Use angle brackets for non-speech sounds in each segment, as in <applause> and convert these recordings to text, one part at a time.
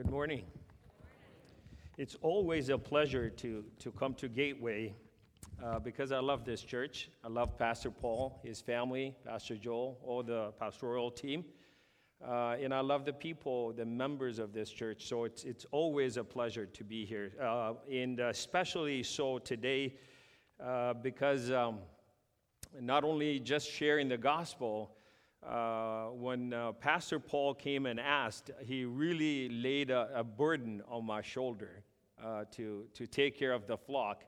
Good morning. It's always a pleasure to, to come to Gateway uh, because I love this church. I love Pastor Paul, his family, Pastor Joel, all the pastoral team. Uh, and I love the people, the members of this church. So it's, it's always a pleasure to be here. Uh, and especially so today uh, because um, not only just sharing the gospel, uh, when uh, Pastor Paul came and asked, he really laid a, a burden on my shoulder uh, to, to take care of the flock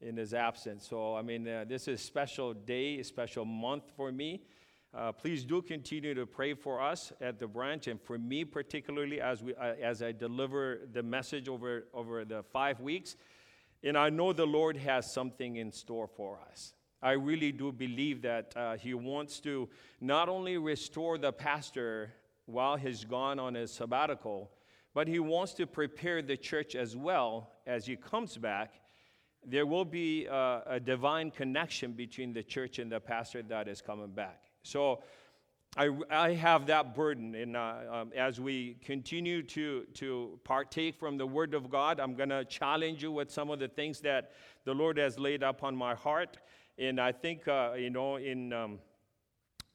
in his absence. So, I mean, uh, this is a special day, a special month for me. Uh, please do continue to pray for us at the branch and for me particularly as, we, uh, as I deliver the message over, over the five weeks. And I know the Lord has something in store for us. I really do believe that uh, he wants to not only restore the pastor while he's gone on his sabbatical, but he wants to prepare the church as well as he comes back. There will be uh, a divine connection between the church and the pastor that is coming back. So I, I have that burden. And uh, um, as we continue to, to partake from the Word of God, I'm going to challenge you with some of the things that the Lord has laid upon my heart. And I think, uh, you know, in, um,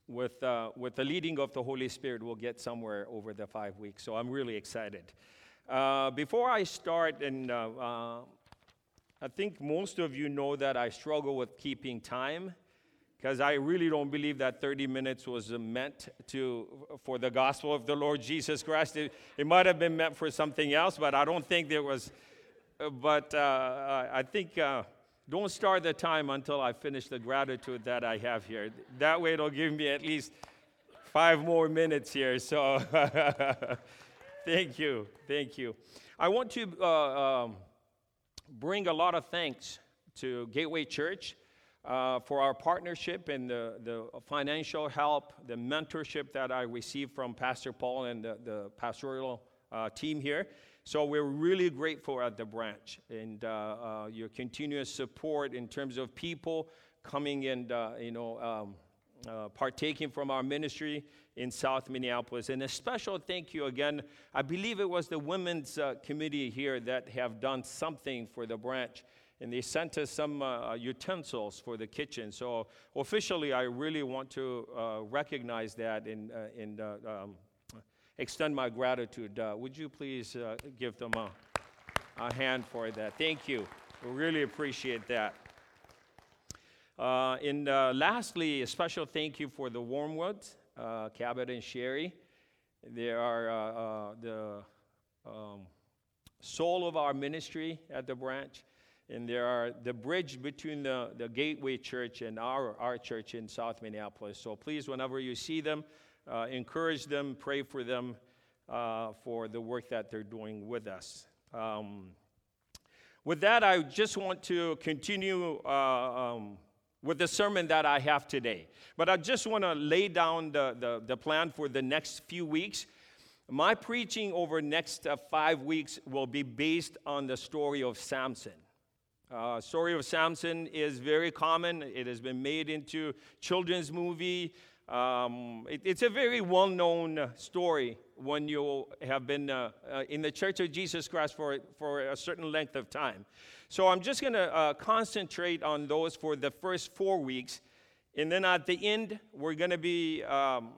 with, uh, with the leading of the Holy Spirit, we'll get somewhere over the five weeks. So I'm really excited. Uh, before I start, and uh, uh, I think most of you know that I struggle with keeping time because I really don't believe that 30 minutes was meant to, for the gospel of the Lord Jesus Christ. It, it might have been meant for something else, but I don't think there was. But uh, I think don't start the time until I finish the gratitude that I have here. That way, it'll give me at least five more minutes here. So, <laughs> thank you. Thank you. I want to uh, um, bring a lot of thanks to Gateway Church. Uh, for our partnership and the, the financial help, the mentorship that I received from Pastor Paul and the, the pastoral uh, team here. So we're really grateful at the branch and uh, uh, your continuous support in terms of people coming and uh, you know um, uh, partaking from our ministry in South Minneapolis. And a special thank you again. I believe it was the women's uh, committee here that have done something for the branch. And they sent us some uh, utensils for the kitchen. So officially, I really want to recognize that and, and um, extend my gratitude. Uh, would you please uh, give them a, a, hand for that? Thank you. We really appreciate that. Uh, and uh, lastly, a special thank you for the Wormwoods, uh, Cabot and Sherry. They are uh, the um, soul of our ministry at the branch. And they are the bridge between the, the Gateway Church and our, our church in South Minneapolis. So please, whenever you see them, uh, encourage them, pray for them uh, for the work that they're doing with us. Um, with that, I just want to continue uh, um, with the sermon that I have today. But I just want to lay down the, the, the, plan for the next few weeks. My preaching over next uh, five weeks will be based on the story of Samson. Uh, story of Samson is very common. It has been made into children's movie. Um, it, it's a very well known story when you have been uh, uh, in the Church of Jesus Christ for, for a certain length of time. So I'm just going to uh, concentrate on those for the first four weeks. And then at the end, we're going to be um,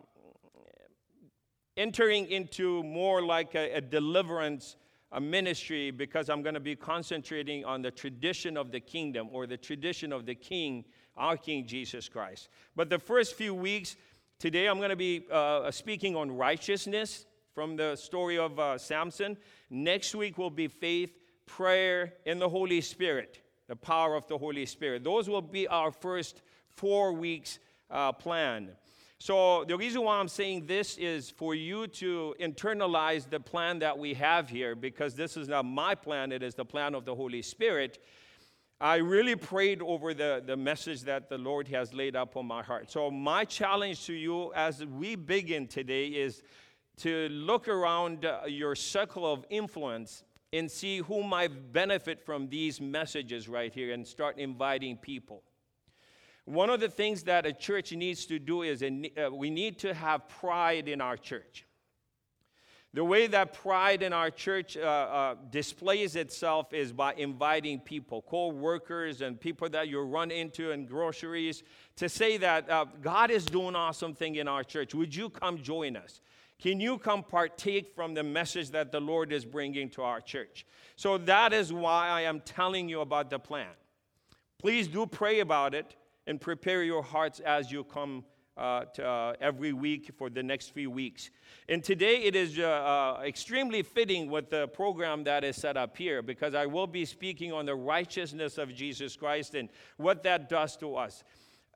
entering into more like a, a deliverance a ministry because I'm going to be concentrating on the tradition of the kingdom or the tradition of the king our King Jesus Christ. But the first few weeks, today I'm going to be uh, speaking on righteousness from the story of uh, Samson. Next week will be faith, prayer, and the Holy Spirit, the power of the Holy Spirit. Those will be our first four weeks uh, plan. So, the reason why I'm saying this is for you to internalize the plan that we have here, because this is not my plan, it is the plan of the Holy Spirit. I really prayed over the, the message that the Lord has laid up on my heart. So, my challenge to you as we begin today is to look around uh, your circle of influence and see who might benefit from these messages right here and start inviting people. One of the things that a church needs to do is uh, we need to have pride in our church. The way that pride in our church uh, uh, displays itself is by inviting people, co workers, and people that you run into in groceries to say that uh, God is doing awesome thing in our church. Would you come join us? Can you come partake from the message that the Lord is bringing to our church? So that is why I am telling you about the plan. Please do pray about it and prepare your hearts as you come uh, to, uh, every week for the next few weeks. And today it is uh, uh, extremely fitting with the program that is set up here because I will be speaking on the righteousness of Jesus Christ and what that does to us.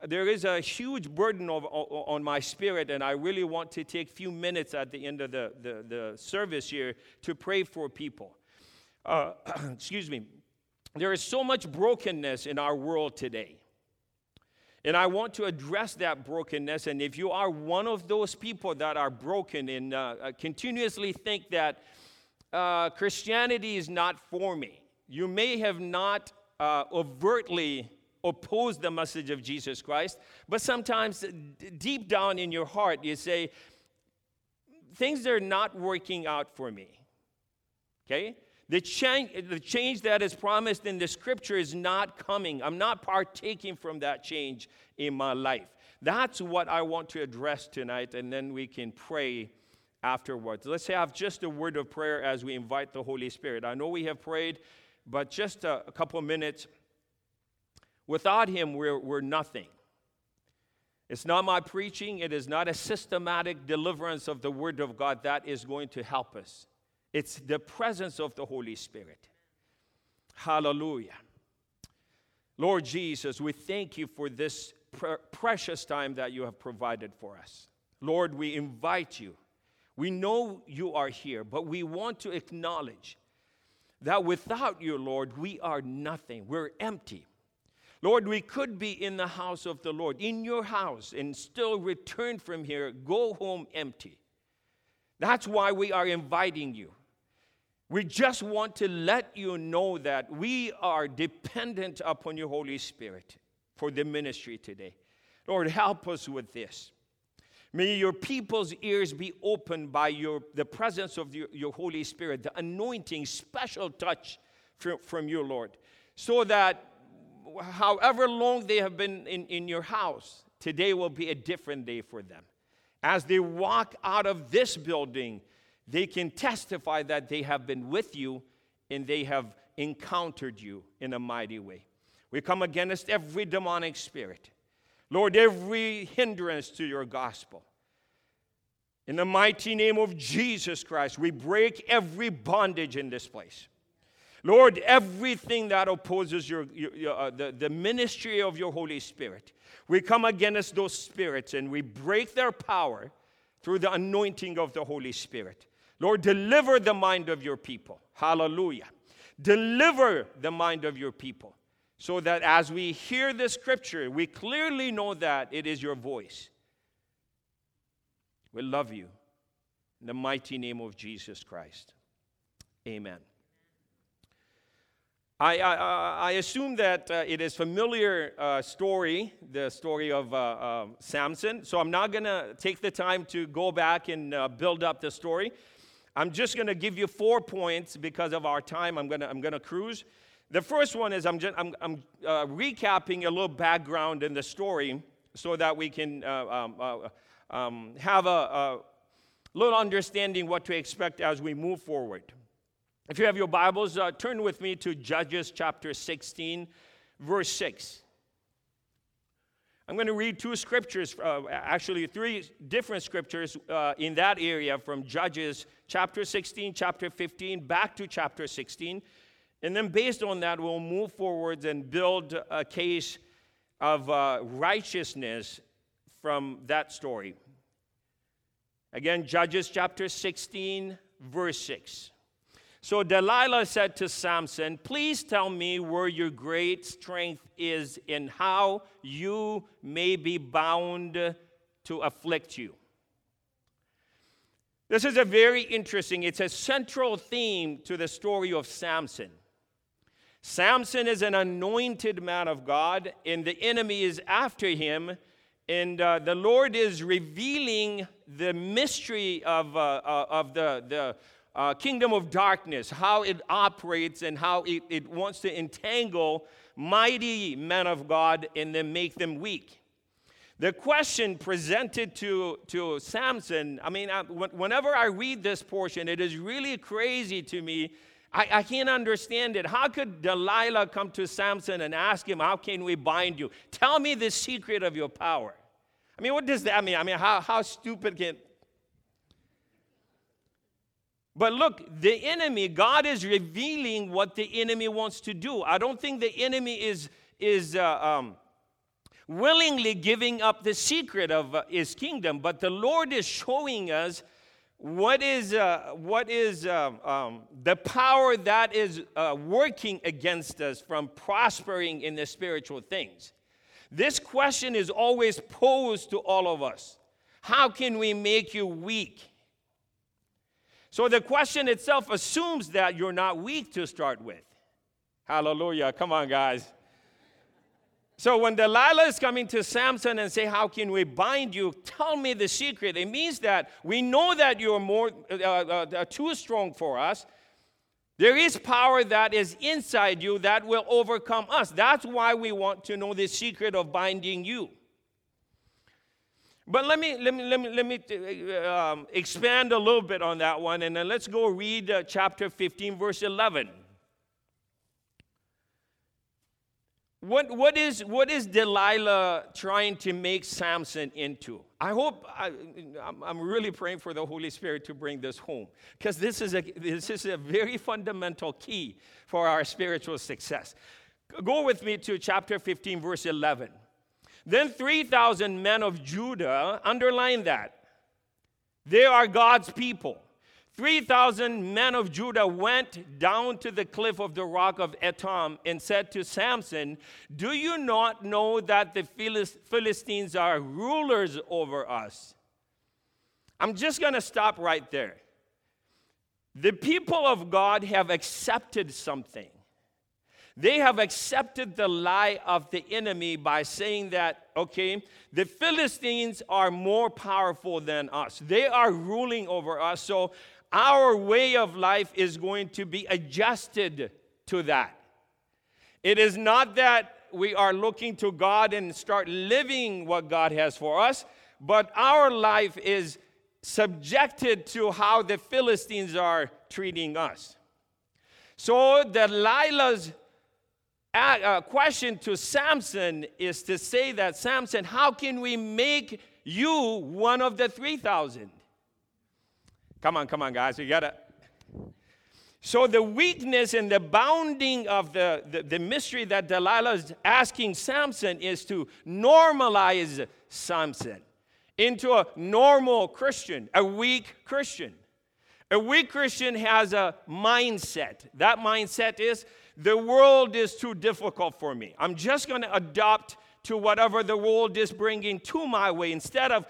There is a huge burden of, on my spirit, and I really want to take a few minutes at the end of the, the, the service here to pray for people. Uh, <clears throat> excuse me. There is so much brokenness in our world today. And I want to address that brokenness. And if you are one of those people that are broken and uh, uh, continuously think that uh, Christianity is not for me, you may have not uh, overtly opposed the message of Jesus Christ, but sometimes deep down in your heart, you say, things are not working out for me. Okay? The change, the change that is promised in the scripture is not coming. I'm not partaking from that change in my life. That's what I want to address tonight, and then we can pray afterwards. Let's have just a word of prayer as we invite the Holy Spirit. I know we have prayed, but just a, a couple minutes. Without Him, we're, we're nothing. It's not my preaching, it is not a systematic deliverance of the Word of God that is going to help us. It's the presence of the Holy Spirit. Hallelujah. Lord Jesus, we thank you for this pr- precious time that you have provided for us. Lord, we invite you. We know you are here, but we want to acknowledge that without you, Lord, we are nothing. We're empty. Lord, we could be in the house of the Lord, in your house, and still return from here, go home empty. That's why we are inviting you. We just want to let you know that we are dependent upon your Holy Spirit for the ministry today. Lord, help us with this. May your people's ears be opened by your, the presence of your, your Holy Spirit, the anointing, special touch from, from you, Lord, so that however long they have been in, in your house, today will be a different day for them. As they walk out of this building, they can testify that they have been with you and they have encountered you in a mighty way. We come against every demonic spirit, Lord, every hindrance to your gospel. In the mighty name of Jesus Christ, we break every bondage in this place. Lord, everything that opposes your, your uh, the, the ministry of your Holy Spirit, we come against those spirits and we break their power through the anointing of the Holy Spirit. Lord, deliver the mind of your people. Hallelujah. Deliver the mind of your people so that as we hear the scripture, we clearly know that it is your voice. We love you. In the mighty name of Jesus Christ. Amen. I, I, I assume that uh, it is familiar uh, story, the story of uh, uh Samson. So I'm not going to take the time to go back and uh, build up the story. I'm just going to give you four points because of our time. I'm going to I'm going to cruise. The first one is I'm just, I'm, I'm uh, recapping a little background in the story so that we can uh, um, uh, um, have a, a little understanding what to expect as we move forward. If you have your Bibles, uh, turn with me to Judges chapter 16, verse 6. I'm going to read two scriptures, uh, actually, three different scriptures uh, in that area from Judges chapter 16, chapter 15, back to chapter 16. And then, based on that, we'll move forward and build a case of uh, righteousness from that story. Again, Judges chapter 16, verse 6. So Delilah said to Samson, Please tell me where your great strength is and how you may be bound to afflict you. This is a very interesting, it's a central theme to the story of Samson. Samson is an anointed man of God, and the enemy is after him. And uh, the Lord is revealing the mystery of, uh, uh, of the, the uh, kingdom of darkness, how it operates and how it, it wants to entangle mighty men of God and then make them weak. The question presented to, to Samson, I mean, I, whenever I read this portion, it is really crazy to me. I, I can't understand it. How could Delilah come to Samson and ask him, How can we bind you? Tell me the secret of your power. I mean, what does that mean? I mean, how, how stupid can. But look, the enemy, God is revealing what the enemy wants to do. I don't think the enemy is, is uh, um, willingly giving up the secret of uh, his kingdom, but the Lord is showing us what is, uh, what is um, um, the power that is uh, working against us from prospering in the spiritual things. This question is always posed to all of us How can we make you weak? So the question itself assumes that you're not weak to start with. Hallelujah. Come on, guys. So when Delilah is coming to Samson and say, "How can we bind you?" Tell me the secret. It means that we know that you're more uh, uh, uh too strong for us, there is power that is inside you that will overcome us. That's why we want to know the secret of binding you. But let me, let me, let me, let me uh, um, expand a little bit on that one, and then let's go read uh, chapter 15, verse 11. What, what, is, what is Delilah trying to make Samson into? I hope, I, am really praying for the Holy Spirit to bring this home because this, is a, this is a very fundamental key for our spiritual success. Go with me to chapter 15, verse 11. Then 3,000 men of Judah, underline that, they are God's people 3,000 men of Judah went down to the cliff of the rock of Etam and said to Samson, Do you not know that the Philistines are rulers over us? I'm just going to stop right there. The people of God have accepted something. They have accepted the lie of the enemy by saying that, okay, the Philistines are more powerful than us. They are ruling over us. So our way of life is going to be adjusted to that. It is not that we are looking to God and start living what God has for us, but our life is subjected to how the Philistines are treating us. So, Delilah's uh, question to Samson is to say that, Samson, how can we make you one of the 3,000? Come on, come on, guys. You gotta. So, the weakness and the bounding of the, the, the, mystery that Delilah is asking Samson is to normalize Samson into a normal Christian, a weak Christian. A weak Christian has a mindset. That mindset is the world is too difficult for me. I'm just going to adopt to whatever the world is bringing to my way instead of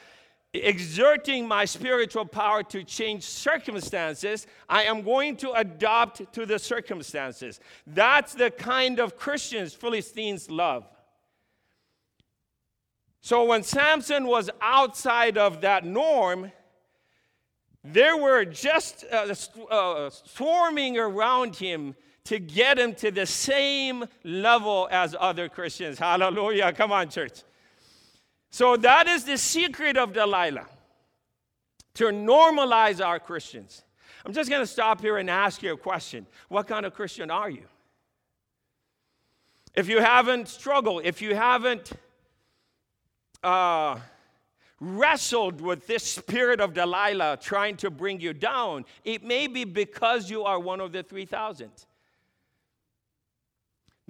exerting my spiritual power to change circumstances, I am going to adopt to the circumstances. That's the kind of Christians Philistines love. So when Samson was outside of that norm, there were just uh, uh, swarming around him to get him to the same level as other Christians. Hallelujah. Come on, church. So that is the secret of Delilah to normalize our Christians. I'm just going to stop here and ask you a question. What kind of Christian are you? If you haven't struggled, if you haven't uh, wrestled with this spirit of Delilah trying to bring you down, it may be because you are one of the 3,000.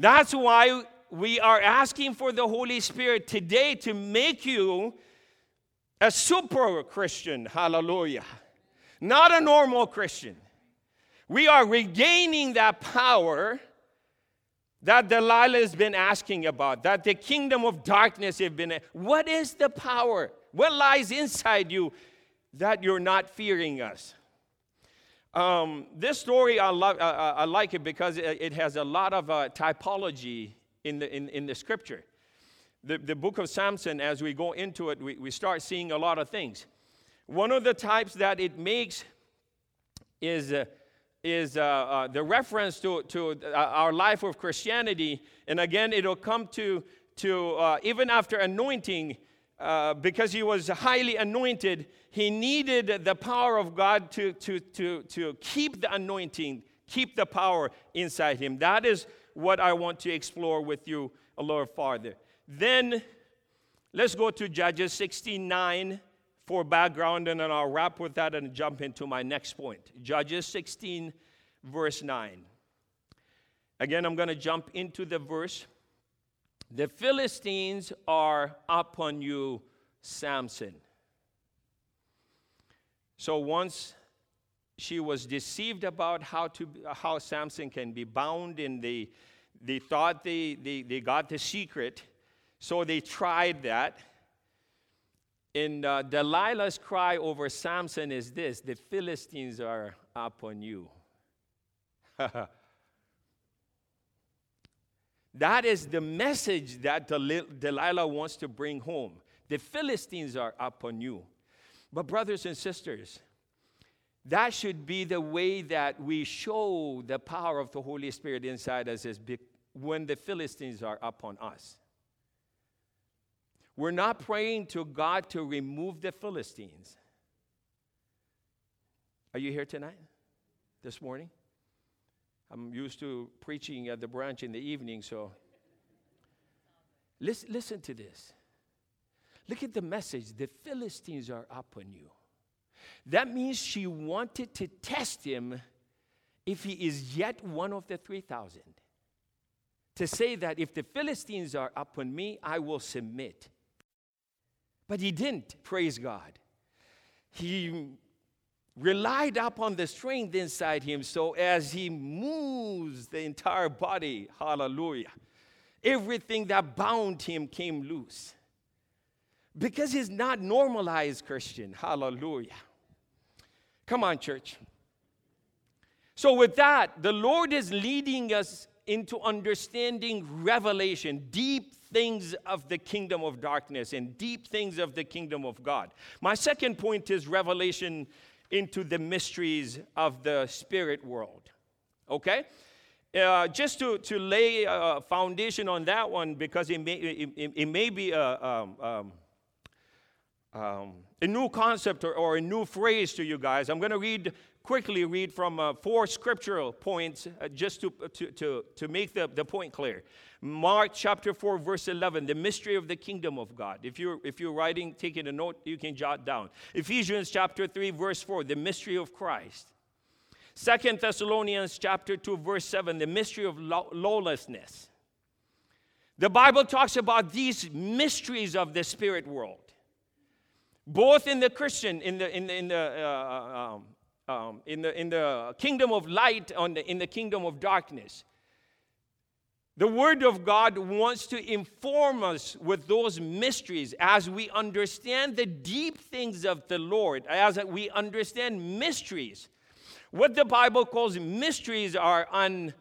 That's why we are asking for the Holy Spirit today to make you a super Christian. Hallelujah. Not a normal Christian. We are regaining that power that Delilah has been asking about, that the kingdom of darkness have been. What is the power? What lies inside you that you're not fearing us? Um, this story, I, love, I like it because it, it has a lot of uh, typology in the, in, in the scripture. The, the book of Samson, as we go into it, we, we start seeing a lot of things. One of the types that it makes is, uh, is uh, uh, the reference to, to uh, our life of Christianity. And again, it'll come to, to uh, even after anointing, uh, because he was highly anointed, he needed the power of God to, to, to, to keep the anointing, keep the power inside him. That is what I want to explore with you a little farther. Then let's go to Judges 69 for background, and then I'll wrap with that and jump into my next point. Judges 16, verse 9. Again, I'm going to jump into the verse. The Philistines are upon you, Samson. So once she was deceived about how, to, how Samson can be bound, and they, they thought they, they, they got the secret, so they tried that. And uh, Delilah's cry over Samson is this the Philistines are upon you. <laughs> that is the message that Del- Delilah wants to bring home. The Philistines are upon you. But, brothers and sisters, that should be the way that we show the power of the Holy Spirit inside us is when the Philistines are upon us. We're not praying to God to remove the Philistines. Are you here tonight? This morning? I'm used to preaching at the branch in the evening, so listen, listen to this. Look at the message. The Philistines are upon you. That means she wanted to test him if he is yet one of the 3,000. To say that if the Philistines are upon me, I will submit. But he didn't, praise God. He relied upon the strength inside him, so as he moves the entire body, hallelujah, everything that bound him came loose because he's not normalized Christian. Hallelujah. Come on, church. So, with that, the Lord is leading us into understanding revelation, deep things of the kingdom of darkness and deep things of the kingdom of God. My second point is revelation into the mysteries of the spirit world. Okay? Uh, just to, to lay a foundation on that one, because it may, it, it may be a, um, um, um, a new concept or, or, a new phrase to you guys. I'm going to read quickly read from uh, four scriptural points uh, just to, to, to, to make the, the point clear. Mark chapter 4, verse 11, the mystery of the kingdom of God. If you're, if you're writing, taking a note, you can jot down. Ephesians chapter 3, verse 4, the mystery of Christ. Second Thessalonians chapter 2, verse 7, the mystery of lawlessness. The Bible talks about these mysteries of the spirit world both in the Christian, in the, in the, in the, uh, um, um, in the, in the kingdom of light, on the, in the kingdom of darkness. The Word of God wants to inform us with those mysteries as we understand the deep things of the Lord, as we understand mysteries. What the Bible calls mysteries are un,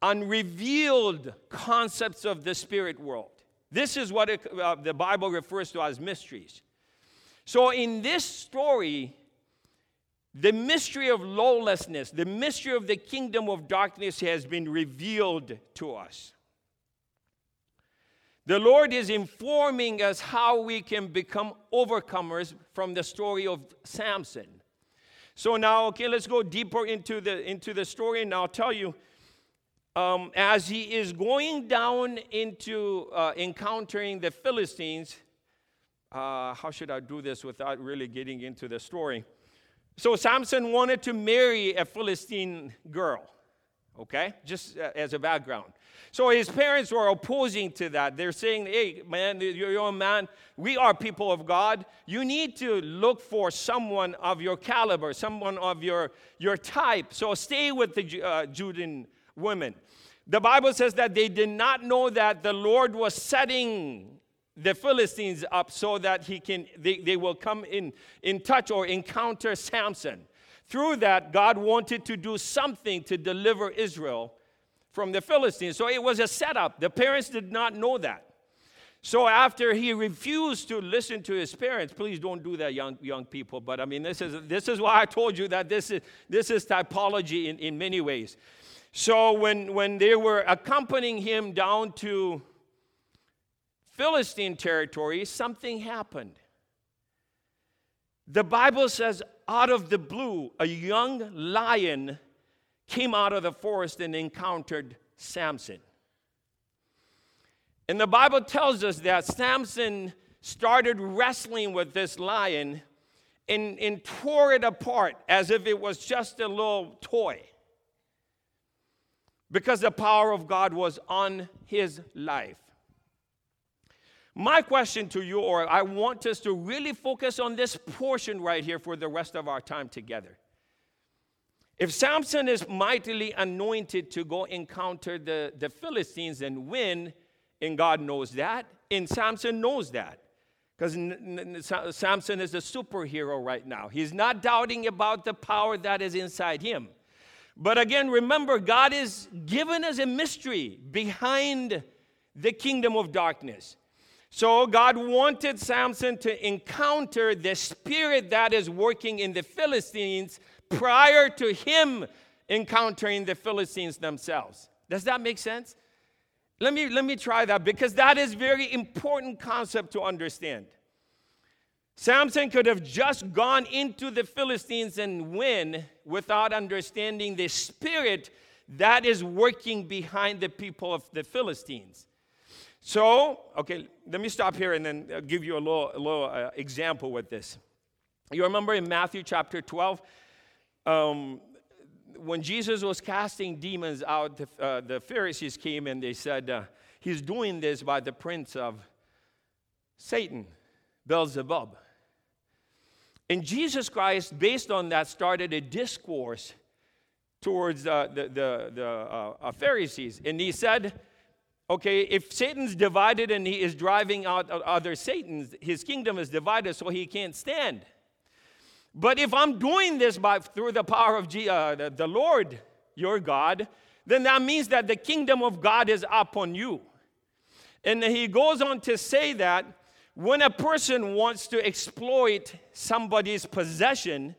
unrevealed concepts of the spirit world. This is what it, uh, the Bible refers to as mysteries. So, in this story, the mystery of lawlessness, the mystery of the kingdom of darkness has been revealed to us. The Lord is informing us how we can become overcomers from the story of Samson. So now, okay, let's go deeper into the into the story, and I'll tell you. Um, as he is going down into uh, encountering the Philistines, uh, how should I do this without really getting into the story? So Samson wanted to marry a Philistine girl, okay, just uh, as a background. So his parents were opposing to that. They're saying, hey, man, you're a man. We are people of God. You need to look for someone of your caliber, someone of your, your type. So stay with the uh, Judean women. The Bible says that they did not know that the Lord was setting the Philistines up so that he can, they, they will come in, in touch or encounter Samson. Through that, God wanted to do something to deliver Israel from the Philistines. So it was a setup. The parents did not know that. So after he refused to listen to his parents, please don't do that, young, young people. But I mean, this is, this is why I told you that this is, this is typology in, in many ways. So when, when they were accompanying him down to Philistine territory, something happened. The Bible says, out of the blue, a young lion came out of the forest and encountered Samson. And the Bible tells us that Samson started wrestling with this lion and, and tore it apart as if it was just a little toy. Because the power of God was on his life. My question to you, or I want us to really focus on this portion right here for the rest of our time together. If Samson is mightily anointed to go encounter the, the Philistines and win, and God knows that, and Samson knows that. Because Samson is a superhero right now. He's not doubting about the power that is inside him. But again, remember, God is given us a mystery behind the kingdom of darkness. So God wanted Samson to encounter the spirit that is working in the Philistines prior to him encountering the Philistines themselves. Does that make sense? Let me, let me try that because that is very important concept to understand. Samson could have just gone into the Philistines and win without understanding the spirit that is working behind the people of the Philistines. So, okay, let me stop here and then I'll give you a little, a little uh, example with this. You remember in Matthew chapter 12, um, when Jesus was casting demons out, the, uh, the Pharisees came and they said, uh, He's doing this by the prince of Satan, Beelzebub. And Jesus Christ, based on that, started a discourse towards uh, the, the, the uh, uh, Pharisees. And he said, Okay, if Satan's divided and he is driving out other Satans, his kingdom is divided so he can't stand. But if I'm doing this by through the power of G, uh, the, the Lord, your God, then that means that the kingdom of God is upon you. And he goes on to say that when a person wants to exploit somebody's possession,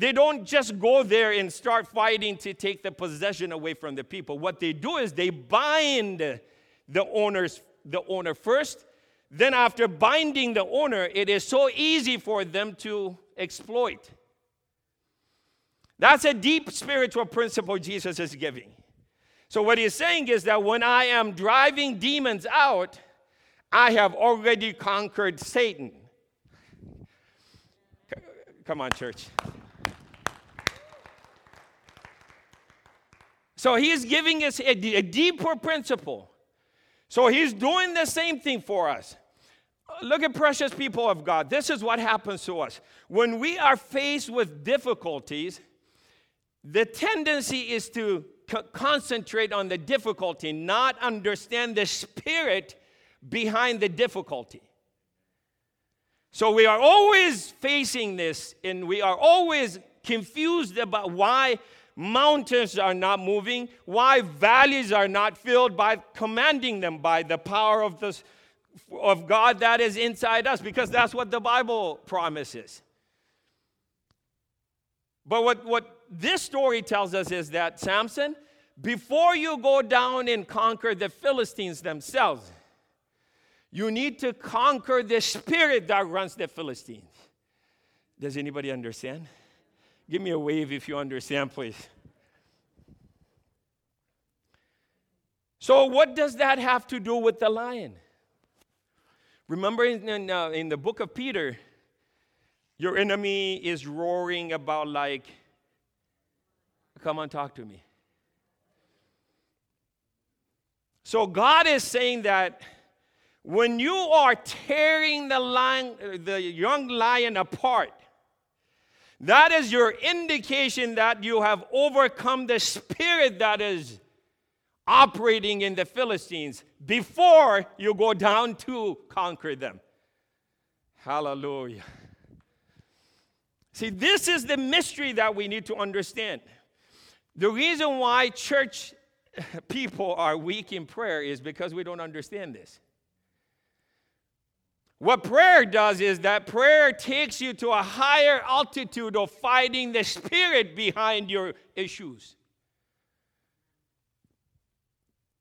they don't just go there and start fighting to take the possession away from the people. What they do is they bind the owners, the owner first. Then after binding the owner, it is so easy for them to exploit. That's a deep spiritual principle Jesus is giving. So, what he's saying is that when I am driving demons out, I have already conquered Satan. Come on, church. So, he's giving us a, a deeper principle. So, he's doing the same thing for us. Look at precious people of God. This is what happens to us. When we are faced with difficulties, the tendency is to co- concentrate on the difficulty, not understand the spirit behind the difficulty. So we are always facing this and we are always confused about why mountains are not moving, why valleys are not filled by commanding them by the power of the of God that is inside us because that's what the Bible promises. But what, what this story tells us is that Samson, before you go down and conquer the Philistines themselves, you need to conquer the spirit that runs the Philistines. Does anybody understand? Give me a wave if you understand, please. So, what does that have to do with the lion? Remember in, in, uh, in the book of Peter, your enemy is roaring about, like, come on, talk to me. So God is saying that when you are tearing the, lion, the young lion apart, that is your indication that you have overcome the spirit that is operating in the Philistines before you go down to conquer them. Hallelujah. See, this is the mystery that we need to understand. The reason why church people are weak in prayer is because we don't understand this. What prayer does is that prayer takes you to a higher altitude of fighting the spirit behind your issues.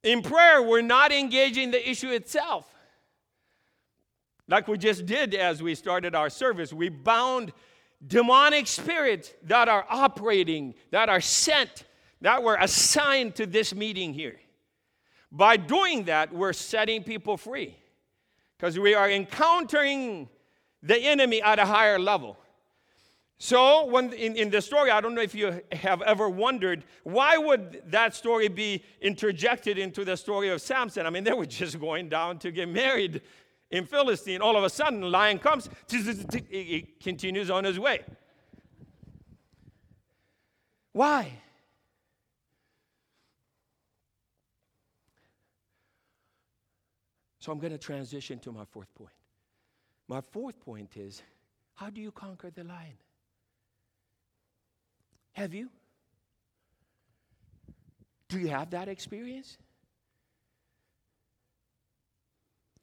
In prayer, we're not engaging the issue itself. Like we just did as we started our service, we bound demonic spirits that are operating, that are sent, that were assigned to this meeting here. By doing that, we're setting people free because we are encountering the enemy at a higher level. So, when in, in the story, I don't know if you have ever wondered why would that story be interjected into the story of Samson? I mean, they were just going down to get married in Philistine. All of a sudden, lion comes, he continues on his way. Why? So I'm going to transition to my fourth point. My fourth point is how do you conquer the lion? Have you? Do you have that experience?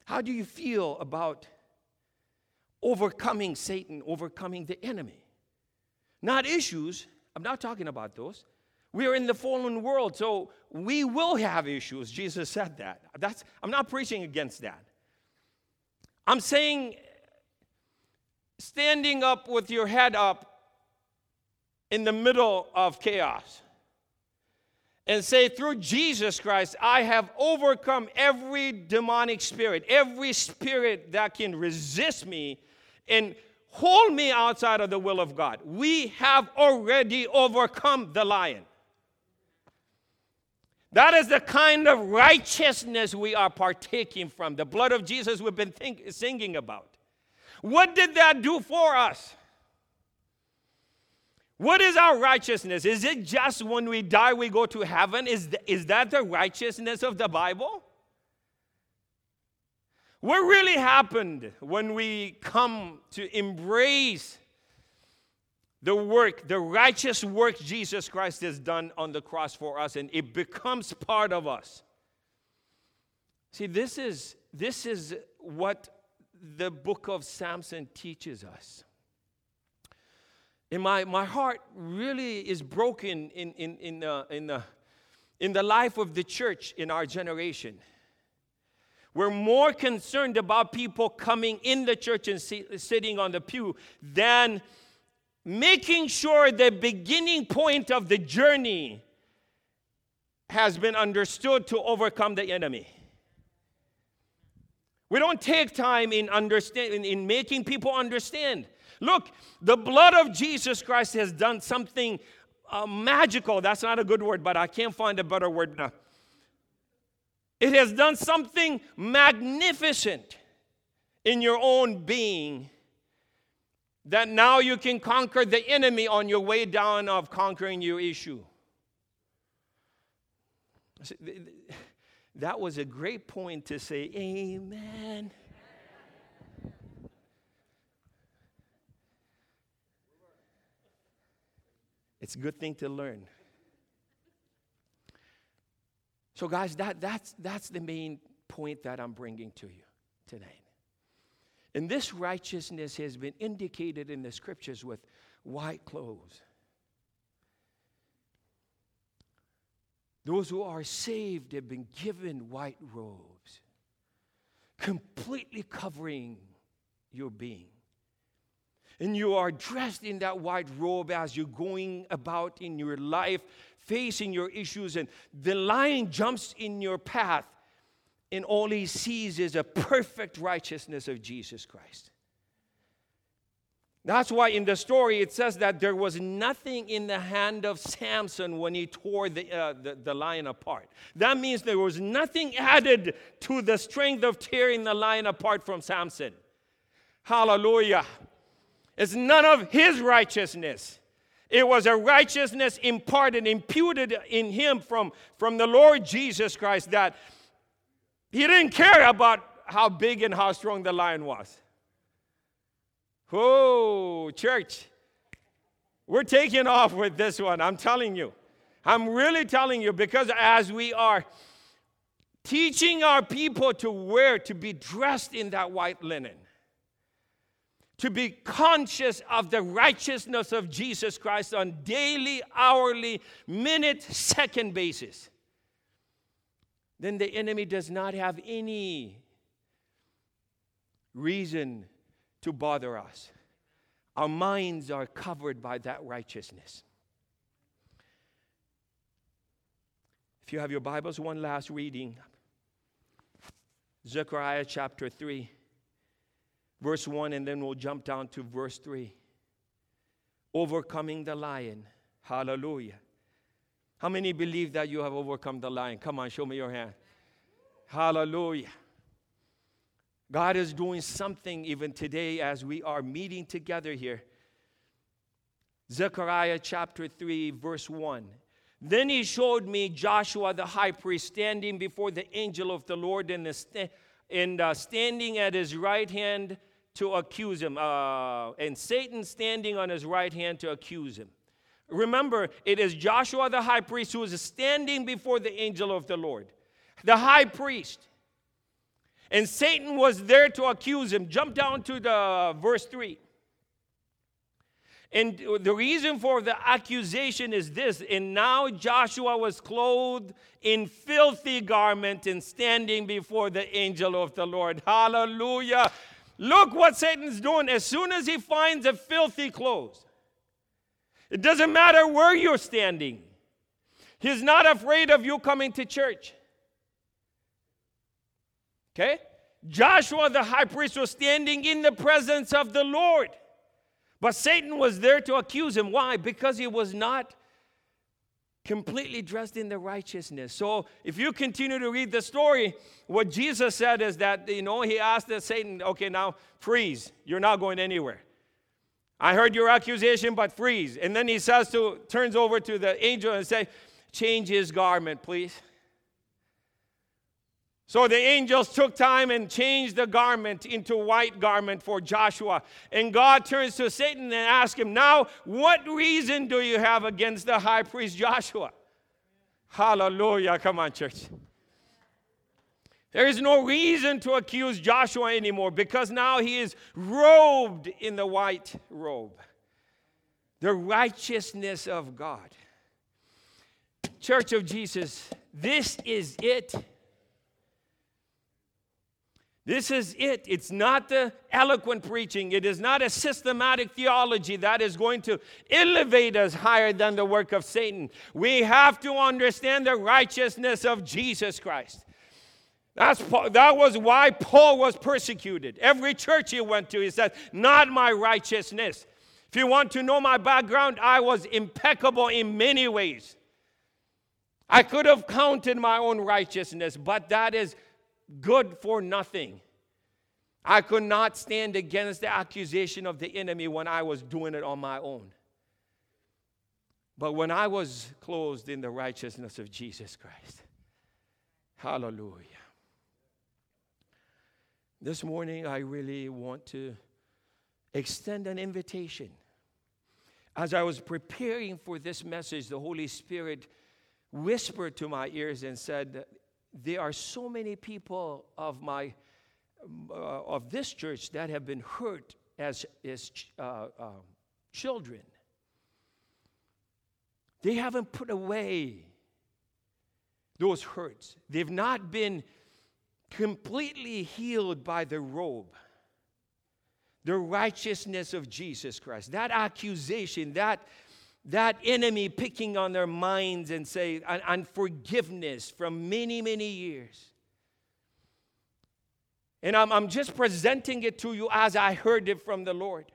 How do you feel about overcoming Satan, overcoming the enemy? Not issues, I'm not talking about those. We are in the fallen world, so we will have issues. Jesus said that. That's, I'm not preaching against that. I'm saying standing up with your head up in the middle of chaos and say, through Jesus Christ, I have overcome every demonic spirit, every spirit that can resist me and hold me outside of the will of God. We have already overcome the lion. That is the kind of righteousness we are partaking from, the blood of Jesus we've been think, singing about. What did that do for us? What is our righteousness? Is it just when we die we go to heaven? Is, is that the righteousness of the Bible? What really happened when we come to embrace the work, the righteous work Jesus Christ has done on the cross for us, and it becomes part of us? See, this is, this is what the book of Samson teaches us. And my, my heart really is broken in, in, in, the, in, in the life of the church in our generation. We're more concerned about people coming in the church and sitting on the pew than making sure the beginning point of the journey has been understood to overcome the enemy. We don't take time in understanding in making people understand Look, the blood of Jesus Christ has done something uh, magical. That's not a good word, but I can't find a better word now. It has done something magnificent in your own being that now you can conquer the enemy on your way down of conquering your issue. That was a great point to say, Amen. It's a good thing to learn. So, guys, that, that's, that's the main point that I'm bringing to you tonight. And this righteousness has been indicated in the scriptures with white clothes. Those who are saved have been given white robes, completely covering your being and you are dressed in that white robe as you're going about in your life, facing your issues, and the lion jumps in your path, and all he sees is a perfect righteousness of Jesus Christ. That's why in the story it says that there was nothing in the hand of Samson when he tore the, uh, the, the, lion apart. That means there was nothing added to the strength of tearing the lion apart from Samson. Hallelujah. It's none of his righteousness. It was a righteousness imparted, imputed in him from, from the Lord Jesus Christ that he didn't care about how big and how strong the lion was. Oh, church, we're taking off with this one. I'm telling you. I'm really telling you because as we are teaching our people to wear, to be dressed in that white linen, to be conscious of the righteousness of Jesus Christ on daily, hourly, minute, second basis, then the enemy does not have any reason to bother us. Our minds are covered by that righteousness. If you have your Bibles, one last reading Zechariah chapter 3, verse 1, and then we'll jump down to verse 3. Overcoming the lion. Hallelujah. How many believe that you have overcome the lion? Come on, show me your hand. Hallelujah. God is doing something even today as we are meeting together here. Zechariah chapter 3, verse 1. Then he showed me Joshua the high priest standing before the angel of the Lord and, the and uh, standing at his right hand to accuse him, uh, and Satan standing on his right hand to accuse him. Remember, it is Joshua the high priest who is standing before the angel of the Lord, the high priest. And Satan was there to accuse him. Jump down to the verse 3. And the reason for the accusation is this and now Joshua was clothed in filthy garment and standing before the angel of the Lord. Hallelujah. Look what Satan's doing as soon as he finds a filthy clothes. It doesn't matter where you're standing. He's not afraid of you coming to church. Okay? Joshua the high priest was standing in the presence of the Lord. But Satan was there to accuse him. Why? Because he was not completely dressed in the righteousness. So if you continue to read the story, what Jesus said is that, you know, he asked the Satan, okay, now freeze. You're not going anywhere. I heard your accusation, but freeze. And then he says to, turns over to the angel and say, change his garment, please. So the angels took time and changed the garment into white garment for Joshua. And God turns to Satan and asks him, Now, what reason do you have against the high priest Joshua? Hallelujah. Come on, church. There is no reason to accuse Joshua anymore because now he is robed in the white robe. The righteousness of God. Church of Jesus, this is it. This is it. It's not the eloquent preaching. It is not a systematic theology that is going to elevate us higher than the work of Satan. We have to understand the righteousness of Jesus Christ. That's, that was why Paul was persecuted. Every church he went to, he said, Not my righteousness. If you want to know my background, I was impeccable in many ways. I could have counted my own righteousness, but that is good for nothing. I could not stand against the accusation of the enemy when I was doing it on my own. But when I was clothed in the righteousness of Jesus Christ, hallelujah. This morning, I really want to extend an invitation. As I was preparing for this message, the Holy Spirit whispered to my ears and said, there are so many people of my uh, of this church that have been hurt as, as uh, uh, children. They haven't put away those hurts. They've not been completely healed by the robe, the righteousness of Jesus Christ. That accusation, that that enemy picking on their minds and say unforgiveness from many, many years. And I'm, I'm just presenting it to you as I heard it from the Lord.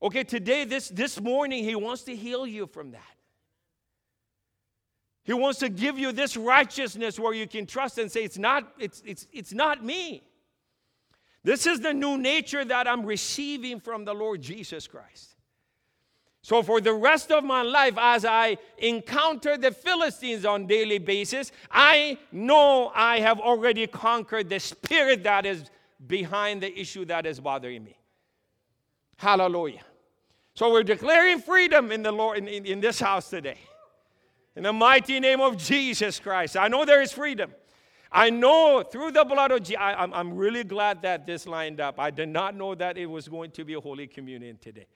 Okay, today, this, this morning, He wants to heal you from that. He wants to give you this righteousness where you can trust and say, It's not, it's, it's, it's not me. This is the new nature that I'm receiving from the Lord Jesus Christ. So for the rest of my life, as I encounter the Philistines on daily basis, I know I have already conquered the spirit that is behind the issue that is bothering me. Hallelujah. So we're declaring freedom in the Lord in, in, in this house today. In the mighty name of Jesus Christ. I know there is freedom. I know through the blood of Jesus, I'm, I'm really glad that this lined up. I did not know that it was going to be a Holy Communion today.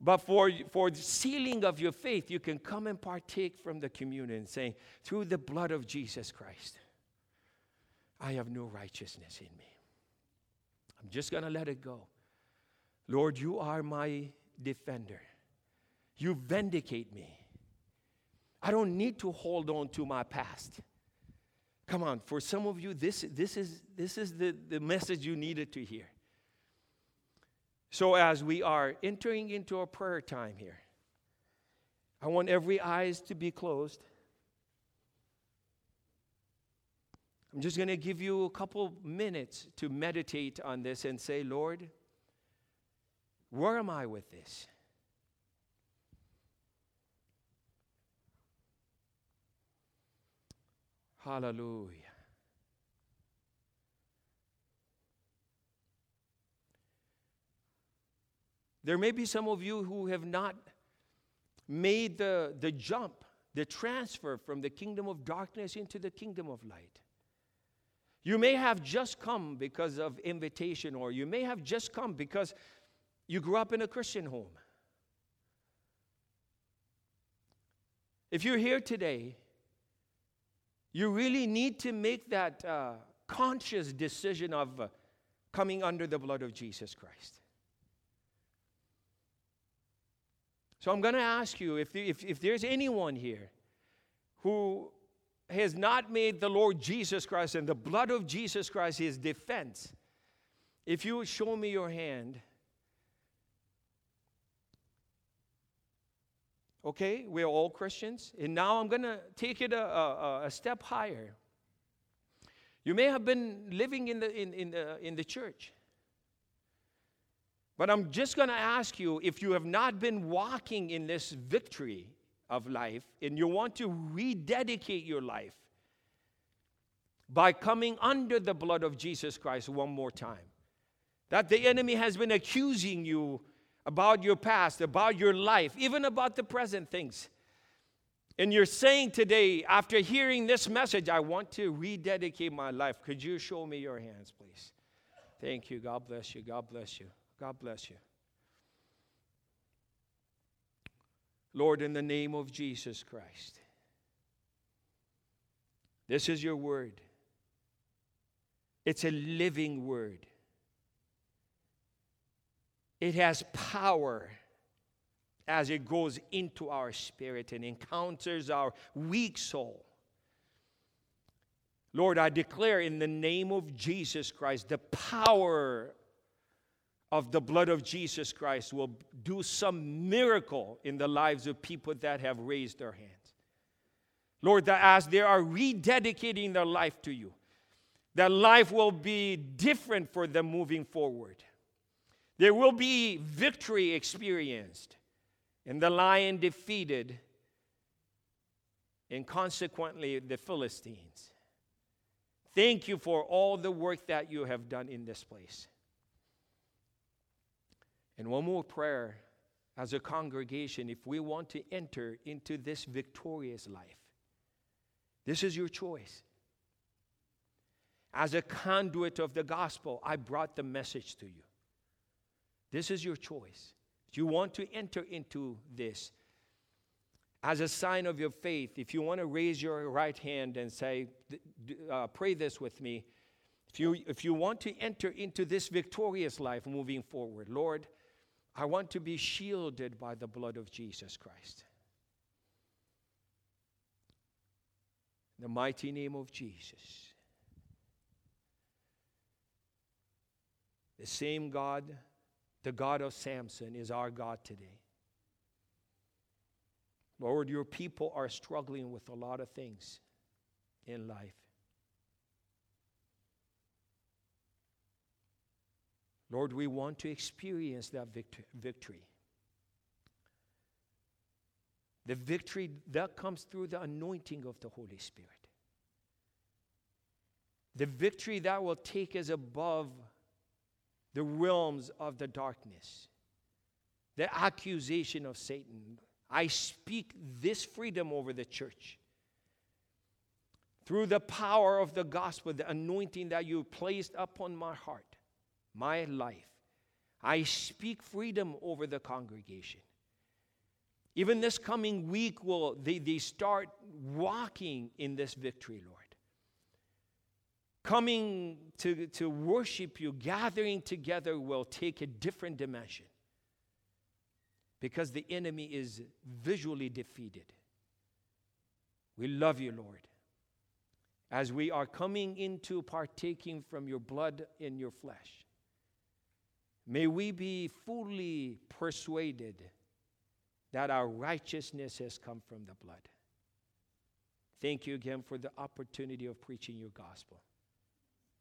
But for, for the sealing of your faith, you can come and partake from the communion, saying, Through the blood of Jesus Christ, I have no righteousness in me. I'm just going to let it go. Lord, you are my defender. You vindicate me. I don't need to hold on to my past. Come on, for some of you, this, this is, this is the, the message you needed to hear. So, as we are entering into our prayer time here, I want every eyes to be closed. I'm just going to give you a couple minutes to meditate on this and say, Lord, where am I with this? Hallelujah. There may be some of you who have not made the, the jump, the transfer from the kingdom of darkness into the kingdom of light. You may have just come because of invitation, or you may have just come because you grew up in a Christian home. If you're here today, you really need to make that uh, conscious decision of uh, coming under the blood of Jesus Christ. So I'm going to ask you if, if, if there's anyone here who has not made the Lord Jesus Christ and the blood of Jesus Christ his defense, if you show me your hand. Okay, we're all Christians. And now I'm going to take it a, a, a, step higher. You may have been living in the, in, in the, in the church. But I'm just going to ask you if you have not been walking in this victory of life and you want to rededicate your life by coming under the blood of Jesus Christ one more time. That the enemy has been accusing you about your past, about your life, even about the present things. And you're saying today, after hearing this message, I want to rededicate my life. Could you show me your hands, please? Thank you. God bless you. God bless you. God bless you. Lord, in the name of Jesus Christ, this is your word. It's a living word. It has power as it goes into our spirit and encounters our weak soul. Lord, I declare in the name of Jesus Christ the power of the blood of Jesus Christ will do some miracle in the lives of people that have raised their hands. Lord, that as they are rededicating their life to you, that life will be different for them moving forward. There will be victory experienced, and the lion defeated, and consequently the Philistines. Thank you for all the work that you have done in this place. And one more prayer as a congregation if we want to enter into this victorious life. This is your choice. As a conduit of the gospel, I brought the message to you. This is your choice. Do you want to enter into this? As a sign of your faith, if you want to raise your right hand and say, uh, Pray this with me. If you, if you want to enter into this victorious life moving forward, Lord, I want to be shielded by the blood of Jesus Christ. In the mighty name of Jesus. The same God, the God of Samson, is our God today. Lord, your people are struggling with a lot of things in life. Lord, we want to experience that victory. The victory that comes through the anointing of the Holy Spirit. The victory that will take us above the realms of the darkness, the accusation of Satan. I speak this freedom over the church through the power of the gospel, the anointing that you placed upon my heart, my life, I speak freedom over the congregation. Even this coming week, will they, they start walking in this victory, Lord. Coming to, to worship you, gathering together will take a different dimension because the enemy is visually defeated. We love you, Lord. As we are coming into partaking from your blood in your flesh, may we be fully persuaded that our righteousness has come from the blood. Thank you again for the opportunity of preaching your gospel.